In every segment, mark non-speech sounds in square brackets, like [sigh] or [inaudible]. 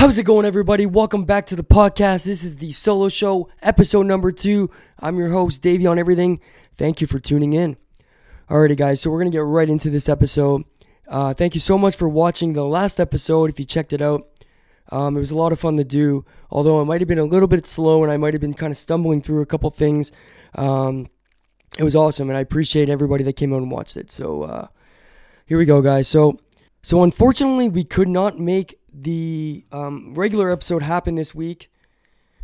How's it going, everybody? Welcome back to the podcast. This is the solo show, episode number two. I'm your host, Davey on everything. Thank you for tuning in. Alrighty, guys, so we're gonna get right into this episode. Uh, thank you so much for watching the last episode. If you checked it out, um, it was a lot of fun to do. Although it might have been a little bit slow, and I might have been kind of stumbling through a couple things. Um, it was awesome, and I appreciate everybody that came out and watched it. So uh, here we go, guys. So so unfortunately, we could not make the um, regular episode happened this week.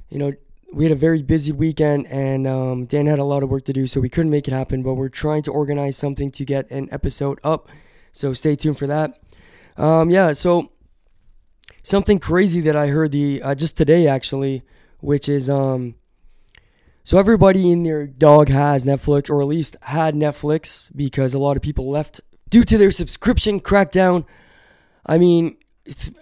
You know, we had a very busy weekend, and um, Dann had a lot of work to do, so we couldn't make it happen. But we're trying to organize something to get an episode up. So stay tuned for that. Um, yeah, so something crazy that I heard the uh, just today actually, which is um, so everybody in their dog has Netflix, or at least had Netflix, because a lot of people left due to their subscription crackdown. I mean,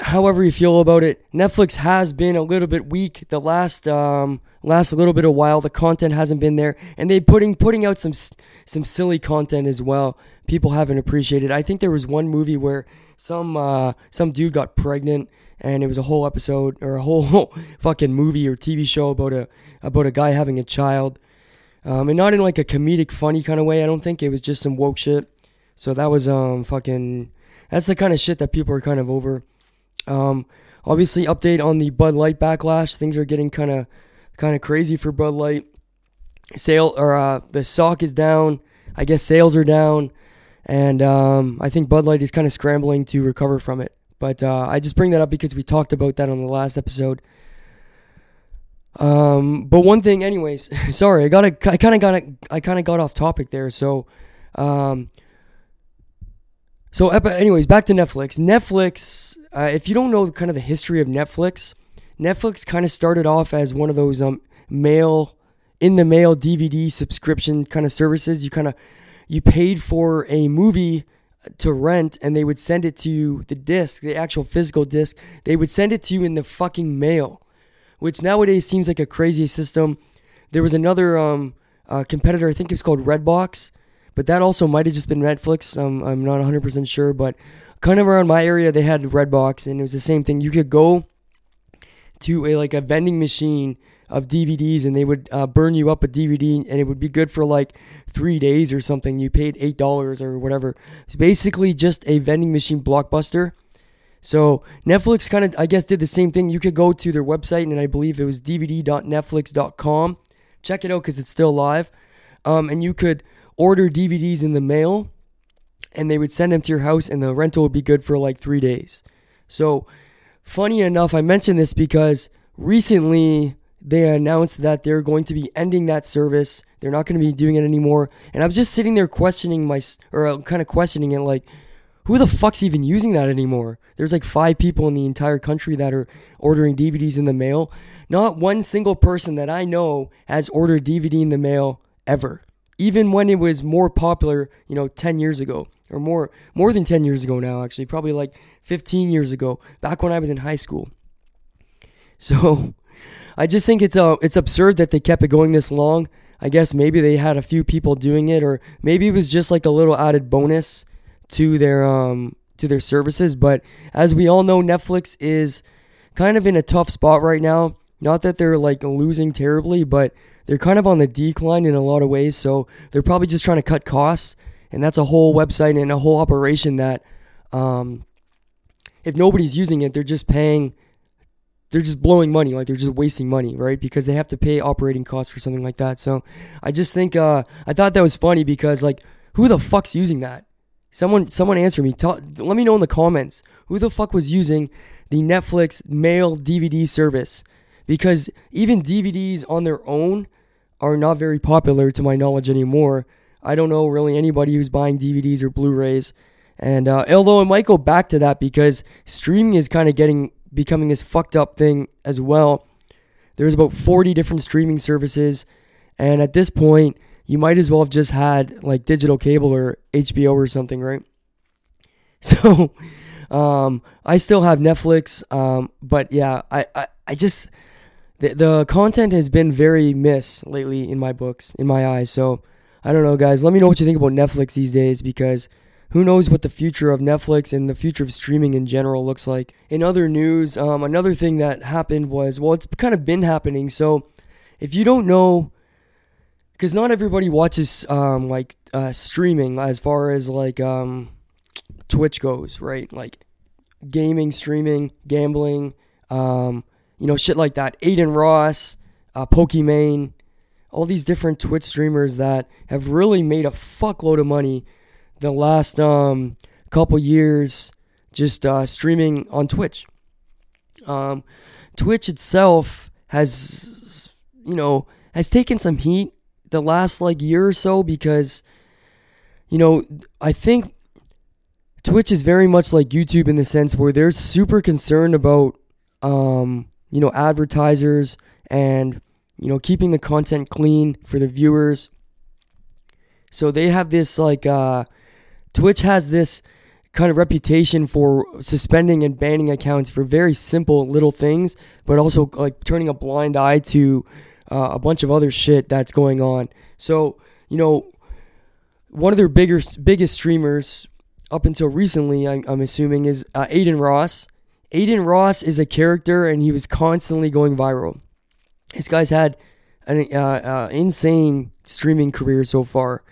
however you feel about it, Netflix has been a little bit weak the last um, last little bit of while. The content hasn't been there, and they putting putting out some some silly content as well. People haven't appreciated. I think there was one movie where some uh, some dude got pregnant, and it was a whole episode or a whole [laughs] fucking movie or TV show about a about a guy having a child, um, and not in like a comedic, funny kind of way. I don't think it was just some woke shit. So that was um fucking. That's the kind of shit that people are kind of over. Um, obviously, update on the Bud Light backlash. Things are getting kind of kind of crazy for Bud Light. Sale or uh, the stock is down. I guess sales are down, and um, I think Bud Light is kind of scrambling to recover from it. But uh, I just bring that up because we talked about that on the last episode. Um, but one thing, anyways, [laughs] sorry, I got I kind of got I kind of got off topic there. So, um, so anyways, back to Netflix. Netflix, uh, if you don't know kind of the history of Netflix, Netflix kind of started off as one of those um mail in the mail DVD subscription kind of services. You kind of you paid for a movie to rent and they would send it to you the disc, the actual physical disc. They would send it to you in the fucking mail, which nowadays seems like a crazy system. There was another um uh, competitor, I think it was called Redbox, but that also might have just been Netflix. Um, I'm not 100% sure, but kind of around my area they had Redbox and it was the same thing. You could go to a like a vending machine of DVDs and they would uh, burn you up a DVD and it would be good for like three days or something. You paid eight dollars or whatever. It's basically just a vending machine blockbuster. So Netflix kind of I guess did the same thing. You could go to their website and I believe it was dvd.netflix.com. Check it out because it's still live. Um, and you could order DVDs in the mail and they would send them to your house and the rental would be good for like three days. So funny enough, I mentioned this because recently they announced that they're going to be ending that service. They're not going to be doing it anymore. And I was just sitting there questioning my, or uh, kind of questioning it, like, who the fuck's even using that anymore? There's like five people in the entire country that are ordering DVDs in the mail. Not one single person that I know has ordered DVD in the mail ever. Even when it was more popular, you know, 10 years ago or more more than 10 years ago now actually, probably like 15 years ago, back when I was in high school. [laughs] So, I just think it's uh, it's absurd that they kept it going this long. I guess maybe they had a few people doing it or maybe it was just like a little added bonus to their um to their services, but as we all know Netflix is kind of in a tough spot right now. Not that they're like losing terribly, but they're kind of on the decline in a lot of ways. So they're probably just trying to cut costs, and that's a whole website and a whole operation that, um, if nobody's using it, they're just paying, they're just blowing money, like they're just wasting money, right? Because they have to pay operating costs for something like that. So I just think uh, I thought that was funny because like, who the fuck's using that? Someone, someone answer me. Tell, let me know in the comments who the fuck was using the Netflix mail DVD service because even DVDs on their own are not very popular to my knowledge anymore. I don't know really anybody who's buying DVDs or Blu-rays, and uh, although it might go back to that because streaming is kind of getting becoming this fucked up thing as well. There's about 40 different streaming services, and at this point, you might as well have just had like digital cable or HBO or something, right? [laughs] So, um, I still have Netflix, um, but yeah, I, I, I just the, the content has been very miss lately in my books, in my eyes. So I don't know, guys. Let me know what you think about Netflix these days because who knows what the future of Netflix and the future of streaming in general looks like. In other news, um, another thing that happened was well, it's kind of been happening. So if you don't know, because not everybody watches um, like uh, streaming as far as like um, Twitch goes, right? Like gaming, streaming, gambling, um, you know, shit like that. Adin Ross, uh, Pokimane, all these different Twitch streamers that have really made a fuckload of money the last um, couple years just uh, streaming on Twitch. Um, Twitch itself has, you know, has taken some heat the last like year or so because, you know, I think Twitch is very much like YouTube in the sense where they're super concerned about, um, you know, advertisers and you know keeping the content clean for the viewers. So they have this like uh, Twitch has this kind of reputation for suspending and banning accounts for very simple little things, but also like turning a blind eye to uh, a bunch of other shit that's going on. So, you know, one of their bigger, biggest streamers up until recently, I'm, I'm assuming, is uh, Adin Ross. Adin Ross is a character and he was constantly going viral. This guy's had an uh, uh, insane streaming career so far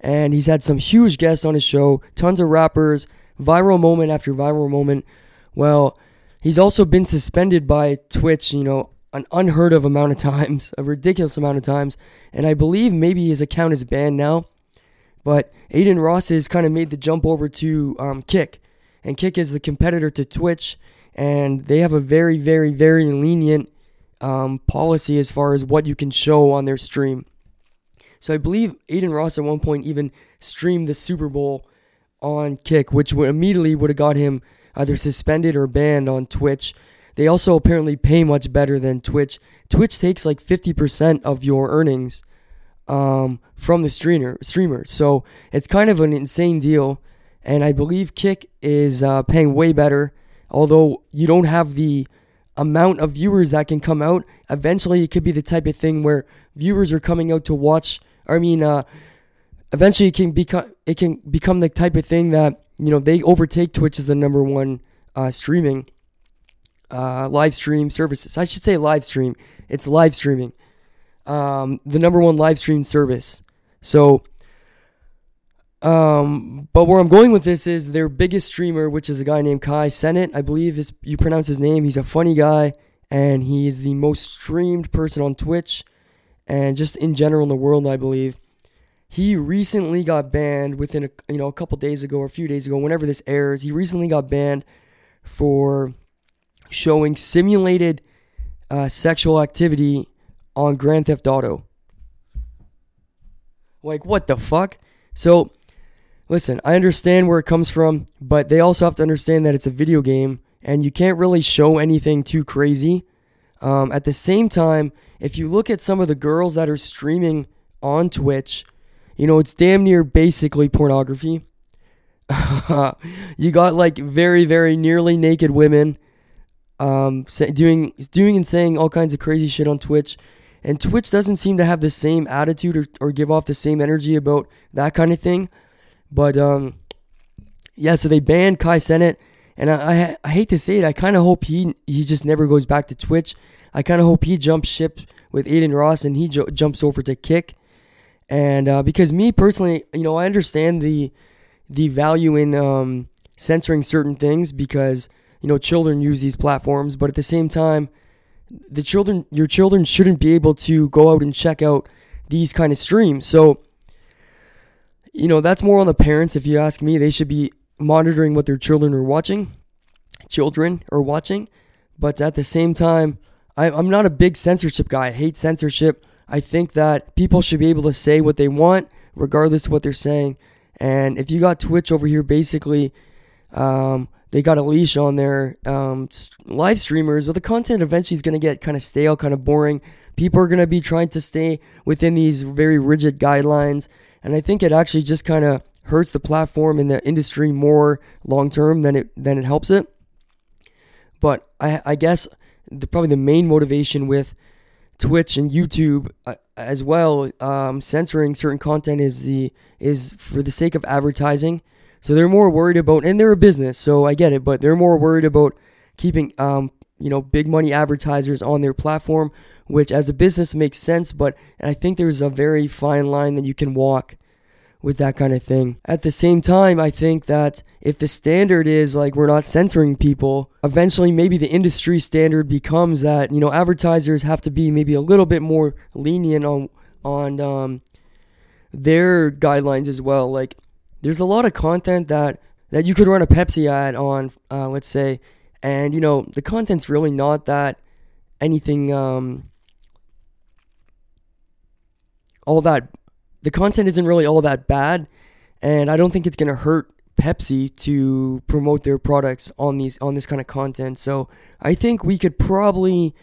and he's had some huge guests on his show, tons of rappers, viral moment after viral moment. Well, he's also been suspended by Twitch, you know, an unheard of amount of times, [laughs] a ridiculous amount of times, and I believe maybe his account is banned now. But Adin Ross has kind of made the jump over to um, Kick, and Kick is the competitor to Twitch, and they have a very, very, very lenient um, policy as far as what you can show on their stream. So I believe Adin Ross at one point even streamed the Super Bowl on Kick, which would immediately would have got him either suspended or banned on Twitch. They also apparently pay much better than Twitch. Twitch takes like 50% of your earnings um, from the streamer streamer. So it's kind of an insane deal. And I believe Kick is uh, paying way better. Although you don't have the amount of viewers that can come out, eventually it could be the type of thing where viewers are coming out to watch I mean, uh, eventually it can become it can become the type of thing that you know they overtake Twitch as the number one uh, streaming uh, live stream services. I should say live stream. It's live streaming, um, the number one live stream service. So, um, but where I'm going with this is their biggest streamer, which is a guy named Kai Cenat. I believe is you pronounce his name. He's a funny guy, and he's the most streamed person on Twitch and just in general in the world, I believe. He recently got banned within a you know a couple days ago or a few days ago, whenever this airs. He recently got banned for showing simulated uh, sexual activity on Grand Theft Auto. Like what the fuck? So, listen, I understand where it comes from, but they also have to understand that it's a video game and you can't really show anything too crazy. Um, at the same time, if you look at some of the girls that are streaming on Twitch, you know, it's damn near basically pornography. [laughs] you got like very, very nearly naked women um, doing, doing and saying all kinds of crazy shit on Twitch. And Twitch doesn't seem to have the same attitude or, or give off the same energy about that kind of thing. But um, yeah, so they banned Kai Cenat. And I, I, I hate to say it, I kind of hope he he just never goes back to Twitch I kind of hope he jumps ship with Adin Ross and he jo- jumps over to Kick. And uh, because me personally, you know, I understand the the value in um, censoring certain things because you know children use these platforms, but at the same time, the children, your children shouldn't be able to go out and check out these kind of streams. So, you know, that's more on the parents. If you ask me, they should be monitoring what their children are watching. Children are watching, but at the same time, I, I'm not a big censorship guy. I hate censorship. I think that people should be able to say what they want, regardless of what they're saying. And if you got Twitch over here, basically, um, they got a leash on their um, live streamers, but the content eventually is going to get kind of stale, kind of boring. People are going to be trying to stay within these very rigid guidelines. And I think it actually just kind of hurts the platform and the industry more long term than it than it helps it. But I, I guess the, probably the main motivation with Twitch and YouTube uh, as well, um, censoring certain content is the is for the sake of advertising. So they're more worried about, and they're a business, so I get it, but they're more worried about keeping, um, you know, big money advertisers on their platform, which as a business makes sense, but I think there's a very fine line that you can walk with that kind of thing. At the same time, I think that if the standard is like we're not censoring people, eventually maybe the industry standard becomes that, you know, advertisers have to be maybe a little bit more lenient on on um, their guidelines as well. Like there's a lot of content that that you could run a Pepsi ad on, uh, let's say, and you know the content's really not that anything um, all that. The content isn't really all that bad, and I don't think it's gonna hurt Pepsi to promote their products on these on this kind of content. So I think we could probably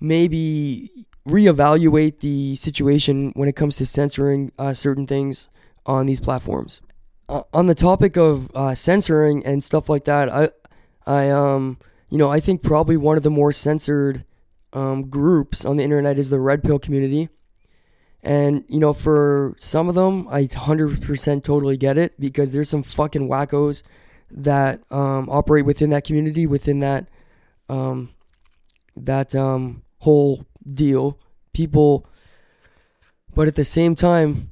maybe reevaluate the situation when it comes to censoring uh, certain things on these platforms. Uh, on the topic of uh, censoring and stuff like that, I, I, um, you know, I think probably one of the more censored um, groups on the internet is the red pill community. And, you know, for some of them, I 100% totally get it because there's some fucking wackos that um, operate within that community, within that, um, that um, whole deal. People, but at the same time,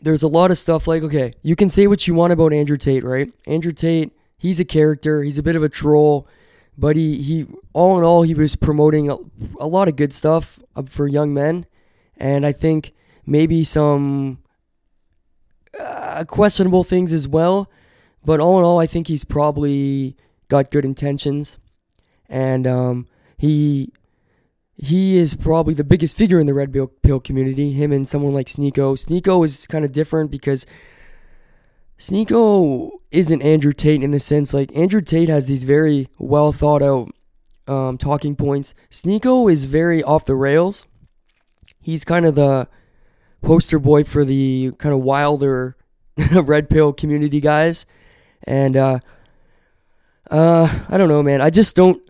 there's a lot of stuff like, okay, you can say what you want about Andrew Tate, right? Andrew Tate, he's a character, he's a bit of a troll, but he, he all in all, he was promoting a, a lot of good stuff uh, for young men. And I think maybe some uh, questionable things as well. But all in all, I think he's probably got good intentions. And um, he he is probably the biggest figure in the red pill community. Him and someone like Sneako. Sneako is kind of different because Sneako isn't Andrew Tate in the sense like Andrew Tate has these very well thought out um, talking points. Sneako is very off the rails. He's kind of the poster boy for the kind of wilder [laughs] red pill community guys, and uh, uh, I don't know, man. I just don't.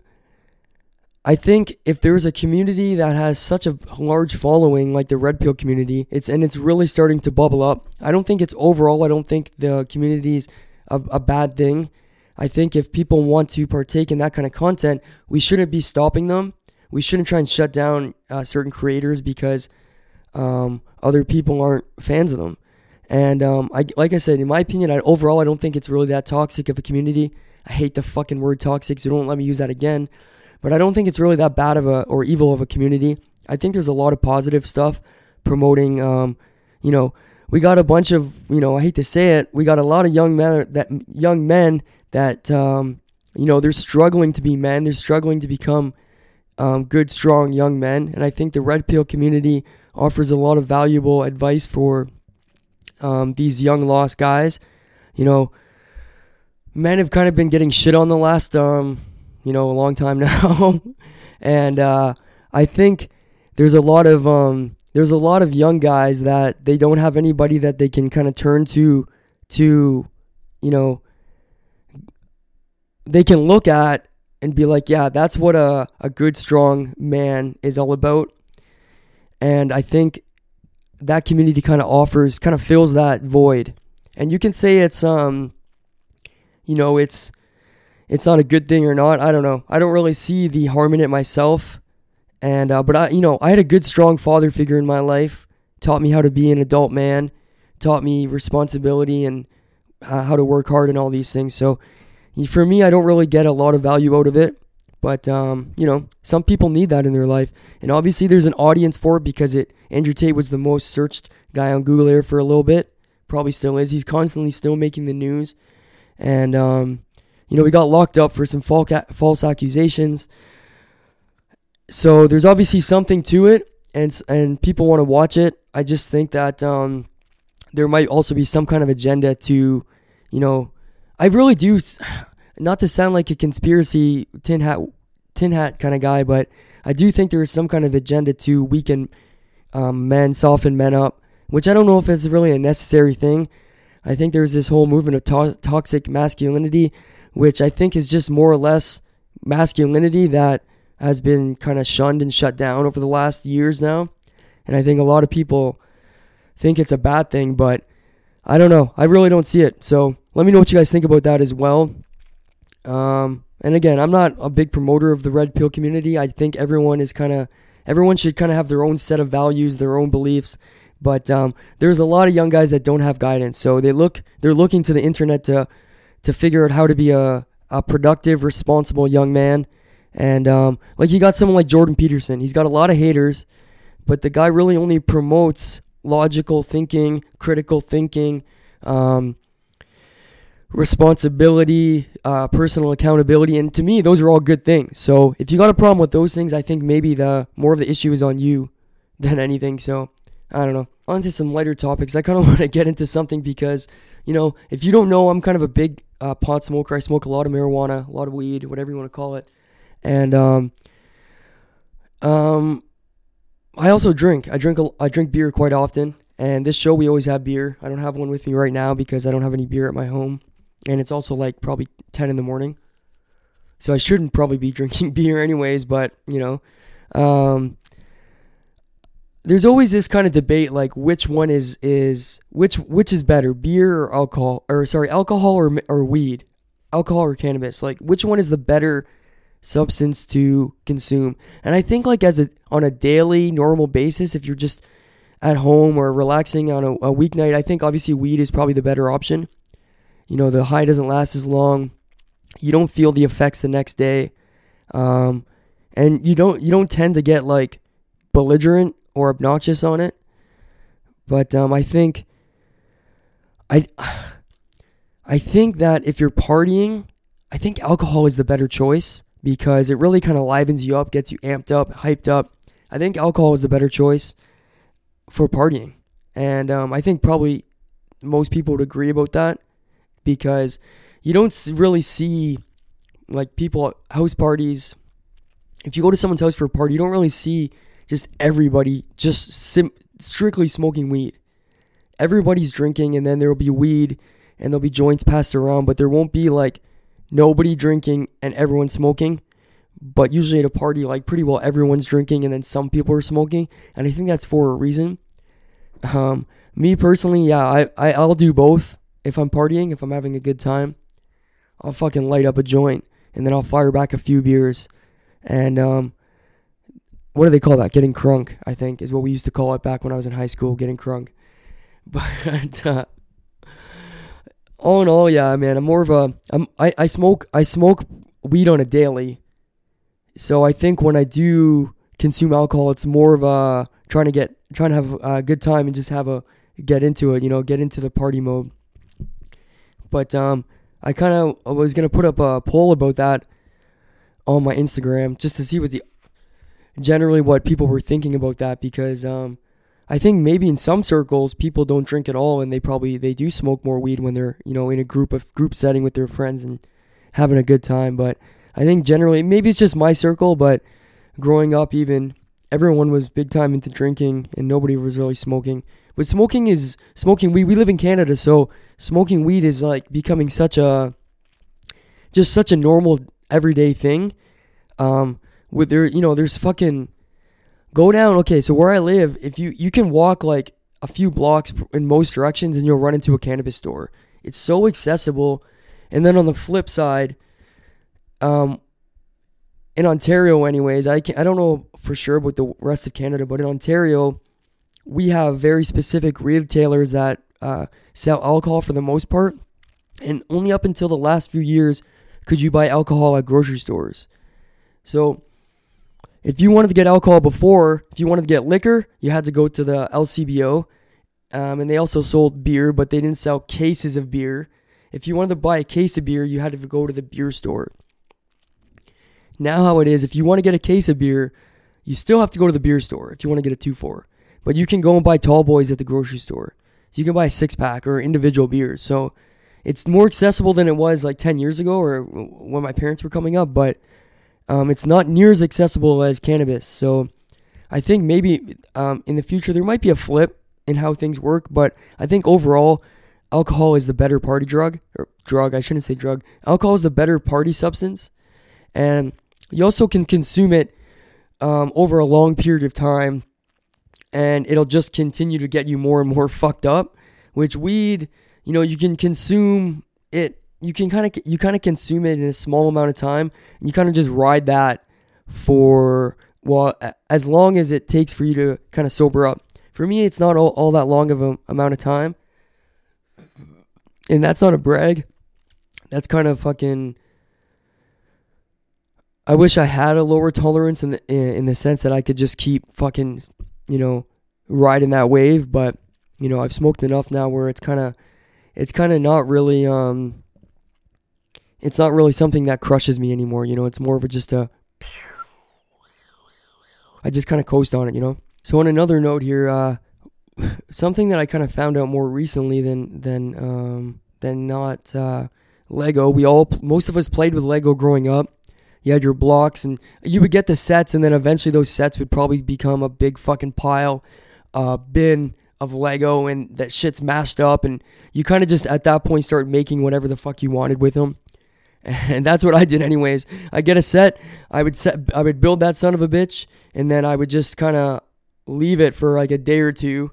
I think if there's a community that has such a large following like the red pill community, it's and it's really starting to bubble up. I don't think it's overall. I don't think the community's a, a bad thing. I think if people want to partake in that kind of content, we shouldn't be stopping them. We shouldn't try and shut down uh, certain creators because um, other people aren't fans of them. And um, I, like I said, in my opinion, I, overall, I don't think it's really that toxic of a community. I hate the fucking word toxic, so don't let me use that again. But I don't think it's really that bad of a or evil of a community. I think there's a lot of positive stuff promoting. Um, you know, we got a bunch of you know I hate to say it, we got a lot of young men that young men that um, you know they're struggling to be men. They're struggling to become um, good, strong young men. And I think the red pill community offers a lot of valuable advice for um, these young lost guys. You know, men have kind of been getting shit on the last um, you know, a long time [laughs] now. and uh, I think there's a lot of um, there's a lot of young guys that they don't have anybody that they can kind of turn to to, you know, they can look at and be like, yeah, that's what a, a good, strong man is all about. And I think that community kind of offers, kind of fills that void. And you can say it's, um, you know, it's it's not a good thing or not. I don't know. I don't really see the harm in it myself. And uh, but I, you know, I had a good, strong father figure in my life. Taught me how to be an adult man. Taught me responsibility and uh, how to work hard and all these things. So for me, I don't really get a lot of value out of it. But um, you know, some people need that in their life, and obviously there's an audience for it because it. Andrew Tate was the most searched guy on Google there for a little bit. Probably still is. He's constantly still making the news, and um, you know, we got locked up for some false accusations. So there's obviously something to it, and and people want to watch it. I just think that um, there might also be some kind of agenda to, you know, I really do. [sighs] Not to sound like a conspiracy tin hat tin hat kind of guy, but I do think there is some kind of agenda to weaken um, men, soften men up, which I don't know if it's really a necessary thing. I think there's this whole movement of to- toxic masculinity which I think is just more or less masculinity that has been kind of shunned and shut down over the last years now. And I think a lot of people think it's a bad thing, but I don't know. I really don't see it. So let me know what you guys think about that as well. Um, and again, I'm not a big promoter of the red pill community. I think everyone is kind of everyone should kind of have their own set of values, their own beliefs. But um, there's a lot of young guys that don't have guidance, so they look they're looking to the internet to to figure out how to be a, a productive, responsible young man. And um, like you got someone like Jordan Peterson, he's got a lot of haters, but the guy really only promotes logical thinking, critical thinking, um, responsibility, uh, personal accountability, and to me, those are all good things. So if you got a problem with those things, I think maybe the more of the issue is on you than anything. So I don't know. On to some lighter topics. I kind of [laughs] want to get into something because you know, if you don't know, I'm kind of a big uh, pot smoker. I smoke a lot of marijuana, a lot of weed, whatever you want to call it, and um, um, I also drink. I drink. A, I drink beer quite often. And this show, we always have beer. I don't have one with me right now because I don't have any beer at my home and it's also like probably 10 in the morning. So I shouldn't probably be [laughs] drinking beer anyways, but you know, um, there's always this kind of debate like which one is is which which is better, beer or alcohol or sorry, alcohol or or weed, alcohol or cannabis. Like which one is the better substance to consume? And I think like as a on a daily normal basis, if you're just at home or relaxing on a, a weeknight, I think obviously weed is probably the better option. You know, the high doesn't last as long. You don't feel the effects the next day. Um, and you don't you don't tend to get like belligerent or obnoxious on it. But um, I think I I think that if you're partying, I think alcohol is the better choice because it really kind of livens you up, gets you amped up, hyped up. I think alcohol is the better choice for partying, and um, I think probably most people would agree about that because you don't really see like people at house parties. If you go to someone's house for a party, you don't really see just everybody just sim- strictly smoking weed. Everybody's drinking, and then there will be weed and there'll be joints passed around, but there won't be like nobody drinking and everyone smoking. But usually at a party, like pretty well everyone's drinking and then some people are smoking, and I think that's for a reason. Um, me personally, yeah, I, I I'll do both if I'm partying, if I'm having a good time, I'll fucking light up a joint and then I'll fire back a few beers. And um, what do they call that? Getting crunk, I think, is what we used to call it back when I was in high school, getting crunk. [laughs] But uh, all in all, yeah, man, I'm more of a I'm I, I smoke I smoke weed on a daily. So I think when I do consume alcohol, it's more of a trying to get trying to have a good time and just have a get into it, you know, get into the party mode. But um, I kind of was gonna put up a poll about that on my Instagram just to see what the generally what people were thinking about that because um, I think maybe in some circles people don't drink at all and they probably they do smoke more weed when they're you know in a group of group setting with their friends and having a good time. But I think generally maybe it's just my circle, but growing up even everyone was big time into drinking and nobody was really smoking. But smoking is smoking weed. We live in Canada, so smoking weed is like becoming such a just such a normal everyday thing. Um, with there, you know, there's fucking go down. Okay, so where I live, if you you can walk like a few blocks in most directions, and you'll run into a cannabis store. It's so accessible. And then on the flip side, um, in Ontario, anyways, I can I don't know for sure about the rest of Canada, but in Ontario, we have very specific retailers that uh, sell alcohol for the most part. And only up until the last few years could you buy alcohol at grocery stores. So if you wanted to get alcohol before, if you wanted to get liquor, you had to go to the LCBO. Um, and they also sold beer, but they didn't sell cases of beer. If you wanted to buy a case of beer, you had to go to the beer store. Now, how it is, if you want to get a case of beer, you still have to go to the beer store if you want to get a 2 4. But you can go and buy tall boys at the grocery store. So you can buy a six pack or individual beers. So it's more accessible than it was like 10 years ago or when my parents were coming up, but um, it's not near as accessible as cannabis. So I think maybe um, in the future there might be a flip in how things work, but I think overall alcohol is the better party drug or drug. I shouldn't say drug. Alcohol is the better party substance, and you also can consume it um, over a long period of time and it'll just continue to get you more and more fucked up. Which weed, you know, you can consume it you can kind of you kind of consume it in a small amount of time and you kind of just ride that for well as long as it takes for you to kind of sober up for me it's not all, all that long of an amount of time and that's not a brag that's kind of fucking I wish I had a lower tolerance in the, in the sense that I could just keep fucking, you know, riding that wave. But you know, I've smoked enough now where it's kind of, it's kind of not really, um, it's not really something that crushes me anymore. You know, it's more of a just a, I just kind of coast on it. You know. So on another note here, uh, something that I kind of found out more recently than than um, than not uh, Lego. We all most of us played with Lego growing up you had your blocks and you would get the sets and then eventually those sets would probably become a big fucking pile uh, bin of lego and that shit's mashed up and you kind of just at that point start making whatever the fuck you wanted with them and [laughs] that's what i did anyways i get a set i would set i would build that son of a bitch and then i would just kind of leave it for like a day or two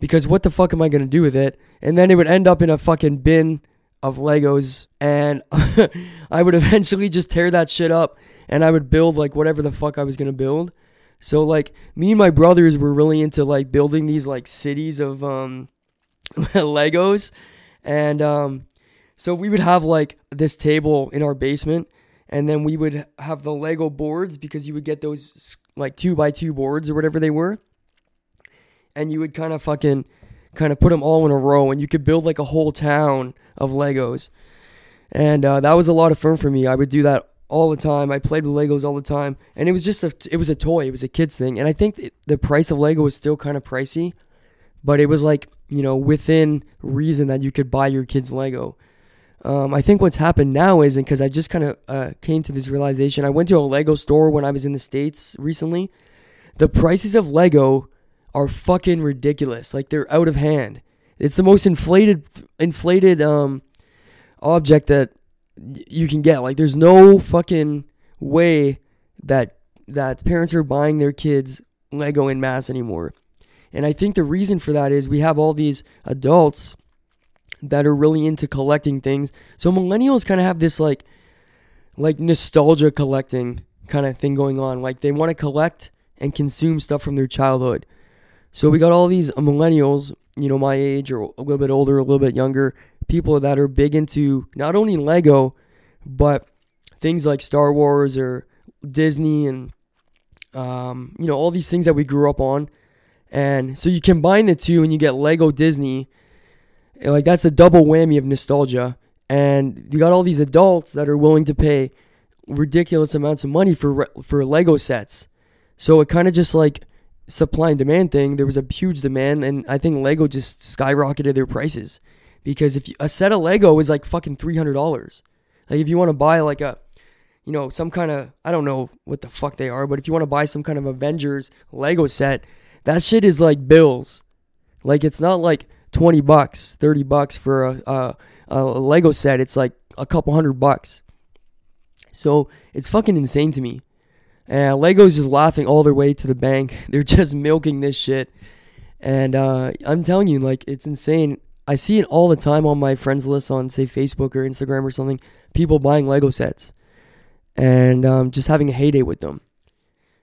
because what the fuck am i going to do with it and then it would end up in a fucking bin of Legos and [laughs] I would eventually just tear that shit up and I would build like whatever the fuck I was going to build. So like me and my brothers were really into like building these like cities of um [laughs] Legos and um so we would have like this table in our basement and then we would have the Lego boards because you would get those like 2 by 2 boards or whatever they were. And you would kind of fucking kind of put them all in a row and you could build like a whole town of Legos. And uh, that was a lot of fun for me. I would do that all the time. I played with Legos all the time, and it was just a it was a toy. It was a kids thing, and I think the price of Lego was still kind of pricey, but it was like you know within reason that you could buy your kids Lego. Um, I think what's happened now is, because I just kind of uh, came to this realization, I went to a Lego store when I was in the states recently. The prices of Lego are fucking ridiculous. Like they're out of hand. It's the most inflated inflated um object that you can get. Like there's no fucking way that that parents are buying their kids Lego in mass anymore. And I think the reason for that is we have all these adults that are really into collecting things. So millennials kind of have this like like nostalgia collecting kind of thing going on. Like they want to collect and consume stuff from their childhood. So we got all these millennials, you know, my age or a little bit older, a little bit younger, people that are big into not only Lego, but things like Star Wars or Disney and um, you know all these things that we grew up on. And so you combine the two and you get Lego Disney. Like that's the double whammy of nostalgia. And you got all these adults that are willing to pay ridiculous amounts of money for for Lego sets. So it kind of just like supply and demand thing. There was a huge demand, and I think Lego just skyrocketed their prices because if you, a set of Lego is like fucking three hundred dollars. Like if you want to buy like a, you know, some kind of I don't know what the fuck they are, but if you want to buy some kind of Avengers Lego set, that shit is like bills. Like it's not like twenty bucks, thirty bucks for a, a, a Lego set. It's like a couple hundred bucks. So it's fucking insane to me. And Lego's just laughing all their way to the bank. [laughs] They're just milking this shit. And uh, I'm telling you, like, it's insane. I see it all the time on my friends list on, say, Facebook or Instagram or something. People buying Lego sets and um, just having a heyday with them.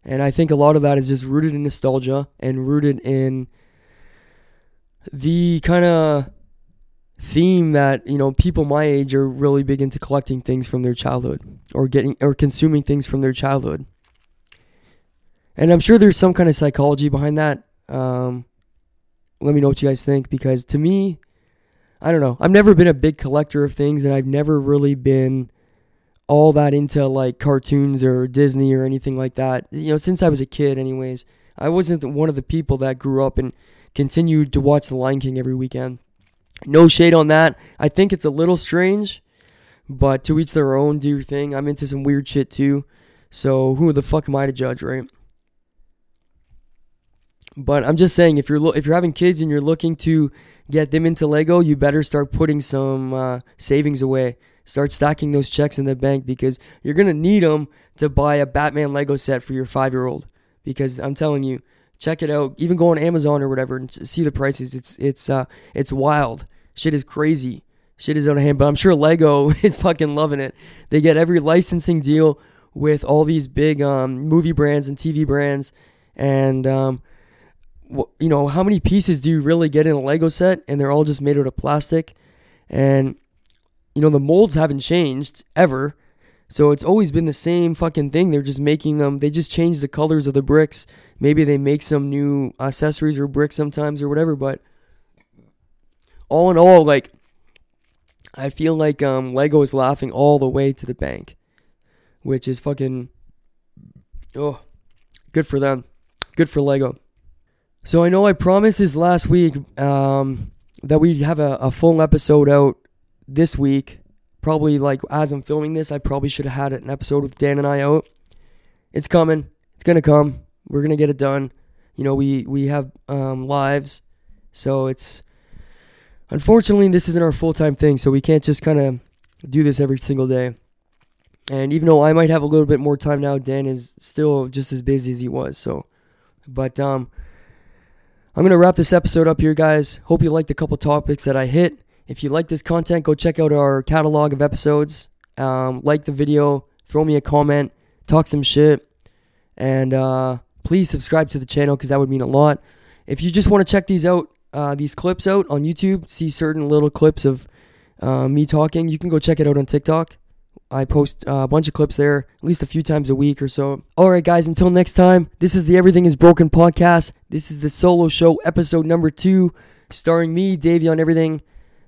And I think a lot of that is just rooted in nostalgia and rooted in the kind of theme that you know people my age are really big into collecting things from their childhood or getting or consuming things from their childhood and I'm sure there's some kind of psychology behind that. Um, let me know what you guys think because to me, I don't know. I've never been a big collector of things, and I've never really been all that into like cartoons or Disney or anything like that. You know, since I was a kid, anyways. I wasn't one of the people that grew up and continued to watch The Lion King every weekend. No shade on that. I think it's a little strange, but to each their own. Do your thing. I'm into some weird shit too. So who the fuck am I to judge, right? But I'm just saying, if you're lo- if you're having kids and you're looking to get them into Lego, you better start putting some uh, savings away. Start stacking those checks in the bank because you're gonna need them to buy a Batman Lego set for your five year old. Because I'm telling you, check it out. Even go on Amazon or whatever and see the prices. It's it's uh it's wild. Shit is crazy. shit is out of hand. But I'm sure Lego [laughs] is fucking loving it. They get every licensing deal with all these big um, movie brands and TV brands, and um, you know how many pieces do you really get in a Lego set? And they're all just made out of plastic, and you know the molds haven't changed ever. So it's always been the same fucking thing. They're just making them. They just change the colors of the bricks. Maybe they make some new accessories or bricks sometimes or whatever. But all in all, like I feel like um, Lego is laughing all the way to the bank, which is fucking oh, good for them. Good for Lego. So I know I promised this last week um, that we'd have a, a full episode out this week probably like as I'm filming this, I probably should have had an episode with Dann and I out. It's coming. It's gonna come. We're gonna get it done. You know, we we have um, lives, so it's unfortunately this isn't our full time thing, so we can't just kind of do this every single day. And even though I might have a little bit more time now, Dann is still just as busy as he was. So, but um, I'm gonna wrap this episode up here, guys. Hope you liked a couple topics that I hit. If you like this content, go check out our catalog of episodes. Um, like the video, throw me a comment, talk some shit, and uh, please subscribe to the channel because that would mean a lot. If you just want to check these out, uh, these clips out on YouTube, see certain little clips of uh, me talking, you can go check it out on TikTok. I post uh, a bunch of clips there at least a few times a week or so. All right, guys, until next time, this is the Everything is Broken podcast. This is the solo show, episode number two, starring me, Davey, on everything.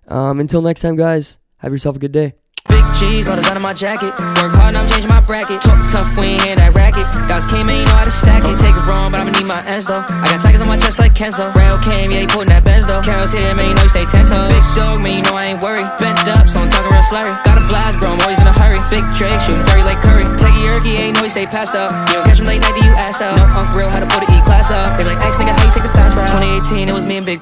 Um, until next time, guys, have yourself a good day. Big cheese, all the on my jacket. Work hard, I'm changing my bracket. Talk tough, we ain't hear that racket. Guys came in, you know how to stack it. Take it wrong, but I'ma need my ends though. I got tigers on my chest like Kenzo. Rail came, yeah, he putting that Benz though. Carol's here, man, you know he stay ten toes. Big dog, man, you know I ain't worried. Bent up, so I'm talking real slurry. Got a blast, bro, I'm always in a hurry. Big Drake, shooting dirty like Curry. Take a yerky, ain't know he stay passed up. You don't catch him late night, you ass up? No, Unc real, how to put the E class up. They like, X nigga, how you take the fast ride? 2018, it was me and Big